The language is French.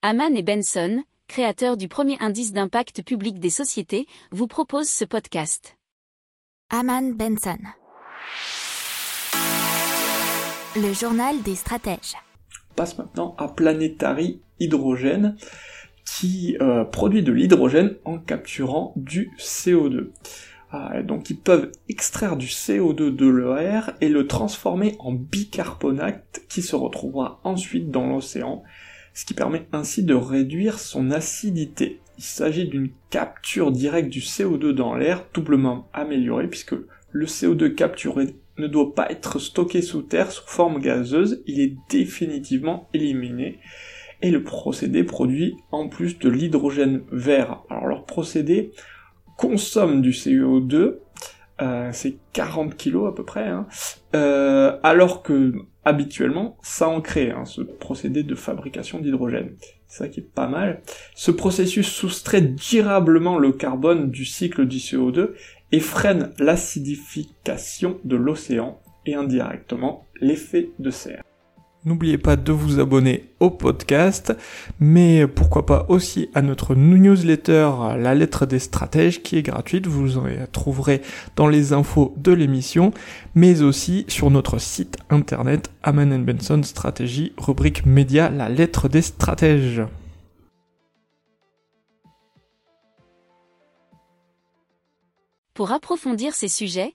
Haman et Benson, créateurs du premier indice d'impact public des sociétés, vous proposent ce podcast. Haman Benson. Le journal des stratèges. On passe maintenant à Planetary Hydrogène qui euh, produit de l'hydrogène en capturant du CO2. Ah, donc ils peuvent extraire du CO2 de l'air et le transformer en bicarbonate qui se retrouvera ensuite dans l'océan, ce qui permet ainsi de réduire son acidité. Il s'agit d'une capture directe du CO2 dans l'air, doublement améliorée puisque le CO2 capturé ne doit pas être stocké sous terre sous forme gazeuse, il est définitivement éliminé. Et le procédé produit en plus de l'hydrogène vert. Alors leur procédé consomme du CO2, euh, c'est 40 kg à peu près, hein, euh, alors que habituellement ça en crée, hein, ce procédé de fabrication d'hydrogène. C'est ça qui est pas mal. Ce processus soustrait durablement le carbone du cycle du CO2 et freine l'acidification de l'océan et indirectement l'effet de serre. N'oubliez pas de vous abonner au podcast, mais pourquoi pas aussi à notre newsletter La lettre des stratèges qui est gratuite, vous en trouverez dans les infos de l'émission, mais aussi sur notre site internet Aman Benson Stratégie, rubrique média La lettre des stratèges. Pour approfondir ces sujets,